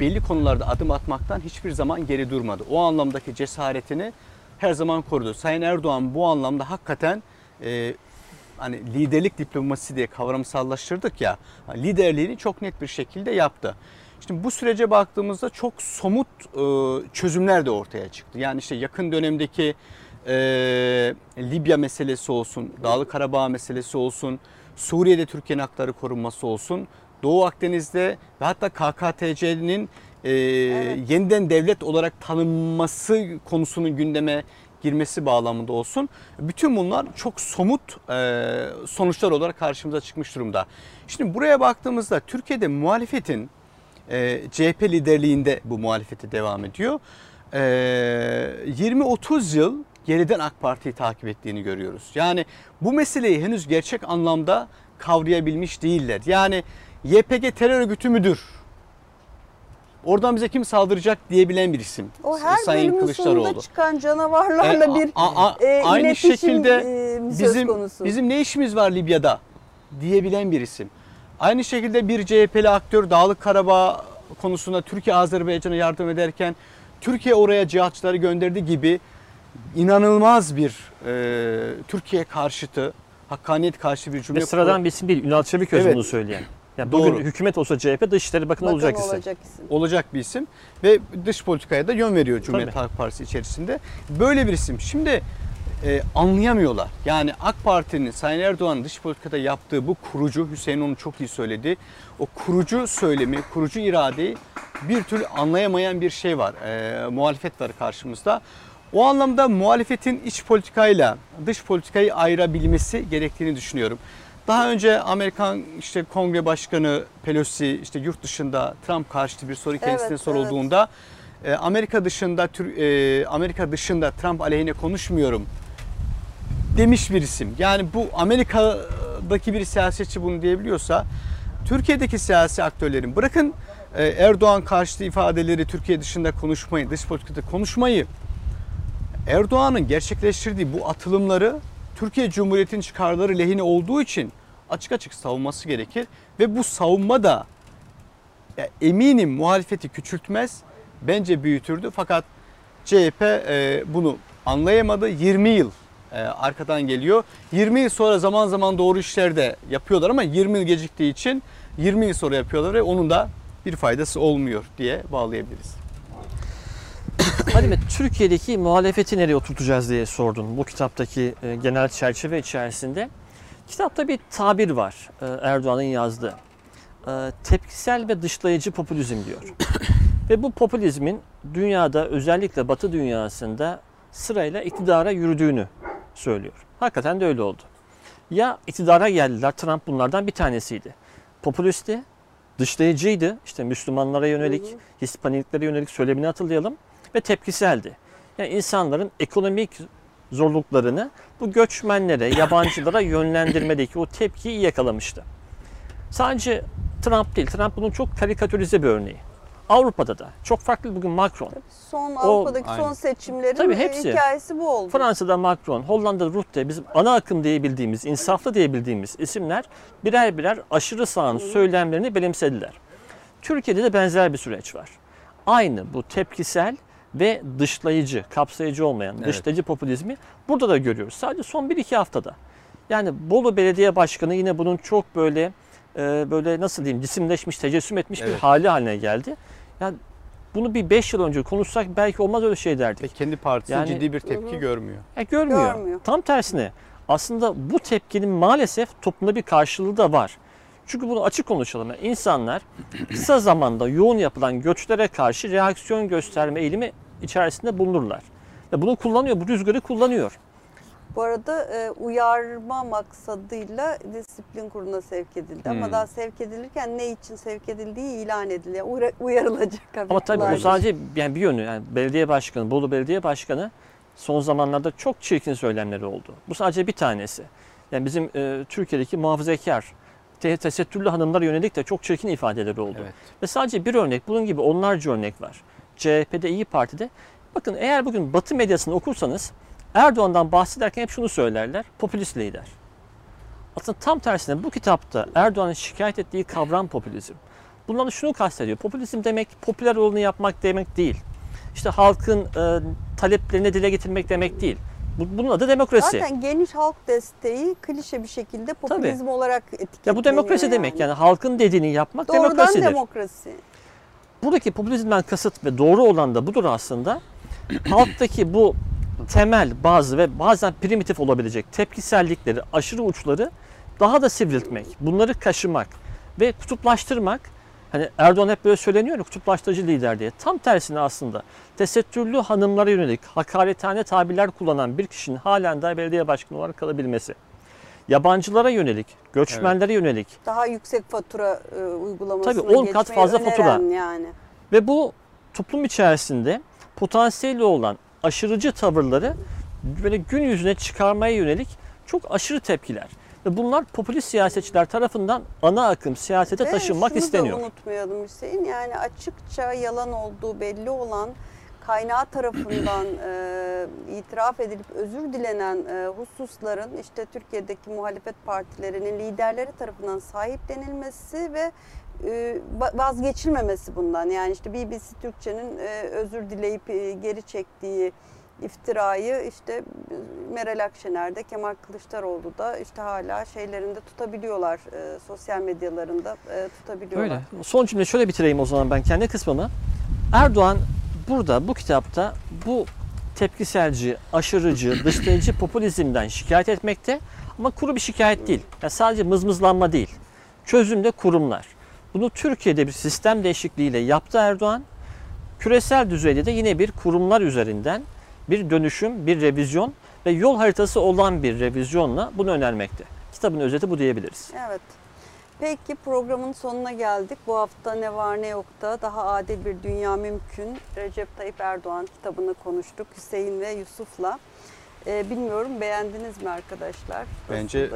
Speaker 2: belli konularda adım atmaktan hiçbir zaman geri durmadı. O anlamdaki cesaretini her zaman korudu. Sayın Erdoğan bu anlamda hakikaten e, hani liderlik diplomasi diye kavramsallaştırdık ya liderliğini çok net bir şekilde yaptı. Şimdi bu sürece baktığımızda çok somut e, çözümler de ortaya çıktı. Yani işte yakın dönemdeki e, Libya meselesi olsun, Dağlık Karabağ meselesi olsun, Suriye'de Türkiye'nin hakları korunması olsun, Doğu Akdeniz'de ve hatta KKTC'nin e, yeniden devlet olarak tanınması konusunun gündeme girmesi bağlamında olsun. Bütün bunlar çok somut e, sonuçlar olarak karşımıza çıkmış durumda. Şimdi buraya baktığımızda Türkiye'de muhalefetin e, CHP liderliğinde bu muhalefeti devam ediyor. E, 20-30 yıl geriden AK Parti'yi takip ettiğini görüyoruz. Yani bu meseleyi henüz gerçek anlamda kavrayabilmiş değiller. Yani YPG terör örgütü müdür? Oradan bize kim saldıracak diyebilen bir isim.
Speaker 1: O her
Speaker 2: Sayın
Speaker 1: bölümün
Speaker 2: Kılıçdaroğlu.
Speaker 1: sonunda çıkan canavarlarla
Speaker 2: E,
Speaker 1: bir
Speaker 2: a- a-
Speaker 1: e,
Speaker 2: aynı
Speaker 1: iletişim,
Speaker 2: şekilde
Speaker 1: e, söz
Speaker 2: bizim
Speaker 1: konusu.
Speaker 2: bizim ne işimiz var Libya'da diyebilen bir isim. Aynı şekilde bir CHP'li aktör Dağlık Karabağ konusunda Türkiye Azerbaycan'a yardım ederken Türkiye oraya cihatçıları gönderdi gibi inanılmaz bir e, Türkiye karşıtı, hakkaniyet karşı bir cümle
Speaker 3: Ve sıradan bir isim değil. Ünal Çeviköz
Speaker 2: Evet.
Speaker 3: bunu söyleyen. Yani
Speaker 2: Doğru.
Speaker 3: bugün hükümet olsa CHP Dışişleri Bakanı
Speaker 1: Bakan
Speaker 3: olacak isim.
Speaker 1: olacak isim.
Speaker 2: olacak bir isim ve dış politikaya da yön veriyor Cumhuriyet
Speaker 3: Tabii.
Speaker 2: Halk Partisi içerisinde. Böyle bir isim. Şimdi e, anlayamıyorlar. Yani AK Parti'nin Sayın Erdoğan'ın dış politikada yaptığı bu kurucu, Hüseyin onu çok iyi söyledi. O kurucu söylemi, kurucu iradeyi bir türlü anlayamayan bir şey var. E, muhalefet var karşımızda. O anlamda muhalefetin iç politikayla dış politikayı ayırabilmesi gerektiğini düşünüyorum. Daha önce Amerikan işte Kongre Başkanı Pelosi işte yurt dışında Trump karşıtı bir soru kendisine
Speaker 1: Evet,
Speaker 2: sorulduğunda e, Amerika dışında e, Amerika dışında Trump aleyhine konuşmuyorum demiş bir isim. Yani bu Amerika'daki bir siyasetçi bunu diyebiliyorsa Türkiye'deki siyasi aktörlerin bırakın e, Erdoğan karşıtı ifadeleri Türkiye dışında konuşmayı, dış politikada konuşmayı Erdoğan'ın gerçekleştirdiği bu atılımları Türkiye Cumhuriyeti'nin çıkarları lehine olduğu için açık açık savunması gerekir ve bu savunma da ya eminim muhalefeti küçültmez, bence büyütürdü fakat CHP e, bunu anlayamadı. 20 yıl e, arkadan geliyor. 20 yıl sonra zaman zaman doğru işler de yapıyorlar ama 20 yıl geciktiği için 20 yıl sonra yapıyorlar ve onun da bir faydası olmuyor diye bağlayabiliriz.
Speaker 3: Halime Türkiye'deki muhalefeti nereye oturtacağız diye sordun bu kitaptaki e, genel çerçeve içerisinde. Kitapta bir tabir var e, Erdoğan'ın yazdığı. E, Tepkisel ve dışlayıcı popülizm diyor. ve bu popülizmin dünyada özellikle Batı dünyasında sırayla iktidara yürüdüğünü söylüyor. Hakikaten de öyle oldu. Ya iktidara geldiler, Trump bunlardan bir tanesiydi. Popülisti, dışlayıcıydı. İşte Müslümanlara yönelik. Hispaniliklere yönelik söylemini hatırlayalım. Ve tepkiseldi. Yani insanların ekonomik zorluklarını bu göçmenlere, yabancılara yönlendirmedeki o tepkiyi iyi yakalamıştı. Sadece Trump değil, Trump bunun çok karikatürize bir örneği. Avrupa'da da çok farklı bugün Macron.
Speaker 1: Son Avrupa'daki son
Speaker 2: aynen.
Speaker 1: seçimlerin
Speaker 3: Tabii hepsi.
Speaker 1: hikayesi bu oldu.
Speaker 3: Fransa'da Macron, Hollanda'da Rutte, bizim ana akım diyebildiğimiz, insaflı diyebildiğimiz isimler birer birer aşırı sağın söylemlerini benimsediler. Türkiye'de de benzer bir süreç var. Aynı bu tepkisel ve dışlayıcı, kapsayıcı olmayan
Speaker 2: Evet.
Speaker 3: dışlayıcı popülizmi burada da görüyoruz. Sadece son 1-2 haftada. Yani Bolu Belediye Başkanı yine bunun çok böyle e, böyle nasıl diyeyim cisimleşmiş, tecessüm etmiş bir
Speaker 2: Evet.
Speaker 3: hali haline geldi. Yani bunu bir 5 yıl önce konuşsak belki olmaz öyle şey derdik.
Speaker 2: Ve kendi partisi
Speaker 3: Yani-
Speaker 2: ciddi bir tepki
Speaker 1: hı.
Speaker 2: görmüyor.
Speaker 3: Ya görmüyor.
Speaker 1: Görmüyor.
Speaker 3: Tam tersine aslında bu tepkinin maalesef toplumda bir karşılığı da var. Çünkü bunu açık konuşalım. Yani insanlar kısa zamanda yoğun yapılan göçlere karşı reaksiyon gösterme eğilimi içerisinde bulunurlar. Ve bunu kullanıyor, bu rüzgarı kullanıyor.
Speaker 1: Bu arada e, uyarma maksadıyla disiplin kuruluna sevk edildi. Ama
Speaker 2: Hmm.
Speaker 1: daha sevk edilirken ne için sevk edildiği ilan ediliyor. Uyar- uyarılacak.
Speaker 3: Ama tabii
Speaker 1: haberler.
Speaker 3: sadece yani bir yönü. Yani belediye başkanı, Bolu Belediye Başkanı son zamanlarda çok çirkin söylemleri oldu. Bu sadece bir tanesi. Yani bizim e, Türkiye'deki muhafazakar, te- tesettürlü hanımlara yönelik de çok çirkin ifadeleri oldu.
Speaker 2: Evet.
Speaker 3: Ve sadece bir örnek, bunun gibi onlarca örnek var. CHP'de, İyi Parti'de. Bakın eğer bugün Batı medyasını okursanız Erdoğan'dan bahsederken hep şunu söylerler. Popülist lider. Aslında tam tersine bu kitapta Erdoğan'ın şikayet ettiği kavram popülizm. Bundan da şunu kastediyor. Popülizm demek popüler olanı yapmak demek değil. İşte halkın e, taleplerini dile getirmek demek değil. Bu, bunun adı demokrasi.
Speaker 1: Zaten geniş halk desteği klişe bir şekilde popülizm olarak etiketleniyor.
Speaker 3: ya bu demokrasi demek yani halkın dediğini yapmak
Speaker 1: Doğrudan
Speaker 3: demokrasidir.
Speaker 1: demokrasi.
Speaker 3: Buradaki popülizmden kasıt ve doğru olan da budur aslında. Halktaki bu temel bazı ve bazen primitif olabilecek tepkisellikleri, aşırı uçları daha da sivriltmek, bunları kaşımak ve kutuplaştırmak. Hani Erdoğan hep böyle söyleniyor ya kutuplaştırıcı lider diye. Tam tersine aslında tesettürlü hanımlara yönelik hakaretane tabirler kullanan bir kişinin halen daha belediye başkanı olarak kalabilmesi. Yabancılara yönelik, göçmenlere yönelik
Speaker 1: Daha yüksek fatura e, uygulamasına
Speaker 3: Tabii, on kat
Speaker 1: geçmeyi
Speaker 3: fazla fatura.
Speaker 1: yani.
Speaker 3: Ve bu toplum içerisinde potansiyeli olan aşırıcı tavırları böyle gün yüzüne çıkarmaya yönelik çok aşırı tepkiler. Ve bunlar popülist siyasetçiler tarafından ana akım siyasete
Speaker 1: Ve
Speaker 3: taşınmak
Speaker 1: şunu
Speaker 3: isteniyor.
Speaker 1: da unutmayalım Hüseyin. Yani açıkça yalan olduğu belli olan kaynağı tarafından e, itiraf edilip özür dilenen e, hususların işte Türkiye'deki muhalefet partilerinin liderleri tarafından sahiplenilmesi ve e, va- vazgeçilmemesi bundan. Yani işte BBC Türkçe'nin e, özür dileyip e, geri çektiği iftirayı işte Meral Akşener'de Kemal Kılıçdaroğlu da işte hala şeylerinde tutabiliyorlar. e, sosyal medyalarında e, tutabiliyorlar.
Speaker 3: Öyle. Son cümle şöyle bitireyim o zaman ben kendi kısmımı. Erdoğan burada bu kitapta bu tepkiselci, aşırıcı, dışlayıcı popülizmden şikayet etmekte ama kuru bir şikayet değil. Yani sadece mızmızlanma değil. Çözümde kurumlar. Bunu Türkiye'de bir sistem değişikliğiyle yaptı Erdoğan. Küresel düzeyde de yine bir kurumlar üzerinden bir dönüşüm, bir revizyon ve yol haritası olan bir revizyonla bunu önermekte. Kitabın özeti bu diyebiliriz.
Speaker 1: Evet. Peki programın sonuna geldik. Bu hafta ne var ne yok da daha adil bir dünya mümkün. Recep Tayyip Erdoğan kitabını konuştuk Hüseyin ve Yusuf'la. Ee, bilmiyorum beğendiniz mi arkadaşlar?
Speaker 2: Bence eee,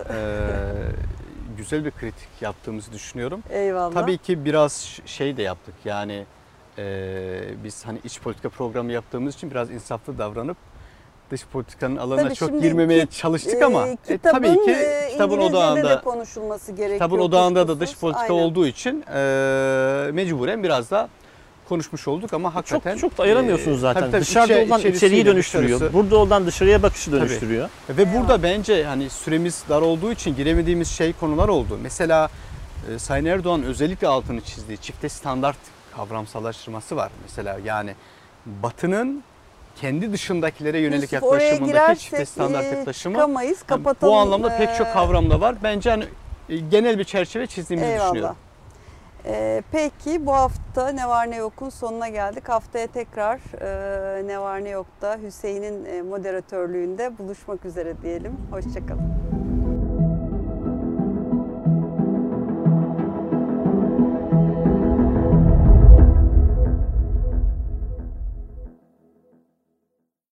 Speaker 2: güzel bir kritik yaptığımızı düşünüyorum.
Speaker 1: Eyvallah.
Speaker 2: Tabii ki biraz şey de yaptık yani eee, biz hani iç politika programı yaptığımız için biraz insaflı davranıp dış politikanın alanına
Speaker 1: Tabii
Speaker 2: çok girmemeye
Speaker 1: ki-
Speaker 2: çalıştık ama
Speaker 1: Ee,
Speaker 2: e,
Speaker 1: kitabın,
Speaker 2: tabii ki
Speaker 1: e,
Speaker 2: kitabın odağında
Speaker 1: de konuşulması gerekiyor.
Speaker 2: kitabın odağında da dış politika
Speaker 1: Aynen.
Speaker 2: olduğu için eee, mecburen biraz da konuşmuş olduk ama hakikaten
Speaker 3: Çok çok da ayıramıyorsunuz
Speaker 2: eee,
Speaker 3: zaten.
Speaker 2: tabii tabii
Speaker 3: Dışarıda
Speaker 2: içe-
Speaker 3: olan içeriği dönüştürüyor.
Speaker 2: dışarısı-
Speaker 3: Burada olan dışarıya bakışı
Speaker 2: Tabii.
Speaker 3: dönüştürüyor.
Speaker 2: Ve burada bence hani süremiz dar olduğu için giremediğimiz şey konular oldu. Mesela e, Sayın Erdoğan özellikle altını çizdiği çifte standart kavramsallaştırması var mesela. Yani batının kendi dışındakilere yönelik
Speaker 1: Yusuf,
Speaker 2: yaklaşımındaki çifte standart
Speaker 1: e,
Speaker 2: yaklaşımı
Speaker 1: çıkamayız, kapatalım.
Speaker 2: bu anlamda pek çok e, kavramda var. Bence hani e, genel bir çerçeve çizdiğimizi
Speaker 1: eyvallah.
Speaker 2: düşünüyorum.
Speaker 1: Ee, peki bu hafta Ne Var Ne Yok'un sonuna geldik. Haftaya tekrar e, Ne Var Ne Yok'ta Hüseyin'in e, moderatörlüğünde buluşmak üzere diyelim. Hoşçakalın.